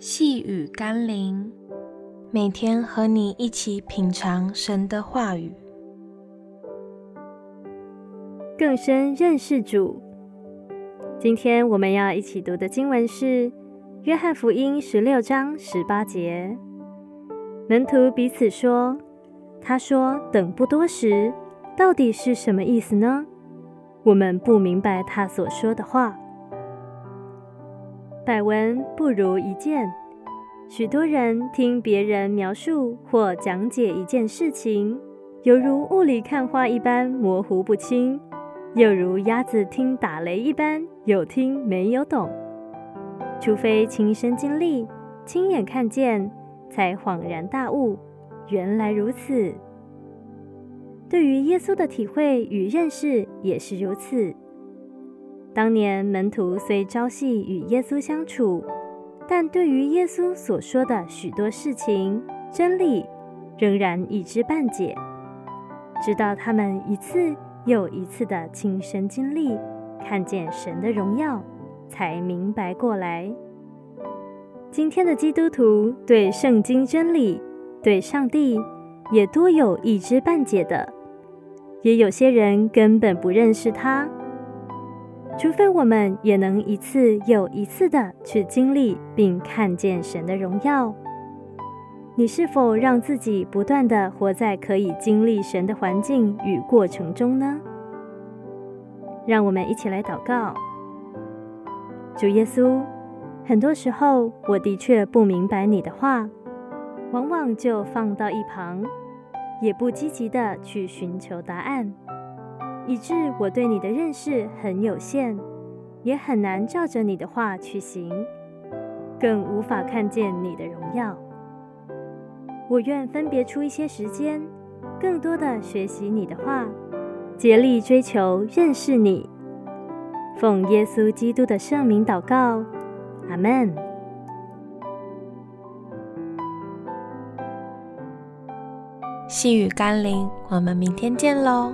细雨甘霖，每天和你一起品尝神的话语，更深认识主。今天我们要一起读的经文是《约翰福音》十六章十八节。门徒彼此说：“他说等不多时，到底是什么意思呢？我们不明白他所说的话。”百闻不如一见。许多人听别人描述或讲解一件事情，犹如雾里看花一般模糊不清，又如鸭子听打雷一般有听没有懂。除非亲身经历、亲眼看见，才恍然大悟，原来如此。对于耶稣的体会与认识也是如此。当年门徒虽朝夕与耶稣相处，但对于耶稣所说的许多事情、真理，仍然一知半解。直到他们一次又一次的亲身经历，看见神的荣耀，才明白过来。今天的基督徒对圣经真理、对上帝，也多有一知半解的，也有些人根本不认识他。除非我们也能一次又一次的去经历并看见神的荣耀，你是否让自己不断的活在可以经历神的环境与过程中呢？让我们一起来祷告。主耶稣，很多时候我的确不明白你的话，往往就放到一旁，也不积极的去寻求答案。以致我对你的认识很有限，也很难照着你的话去行，更无法看见你的荣耀。我愿分别出一些时间，更多的学习你的话，竭力追求认识你。奉耶稣基督的圣名祷告，阿门。细雨甘霖，我们明天见喽。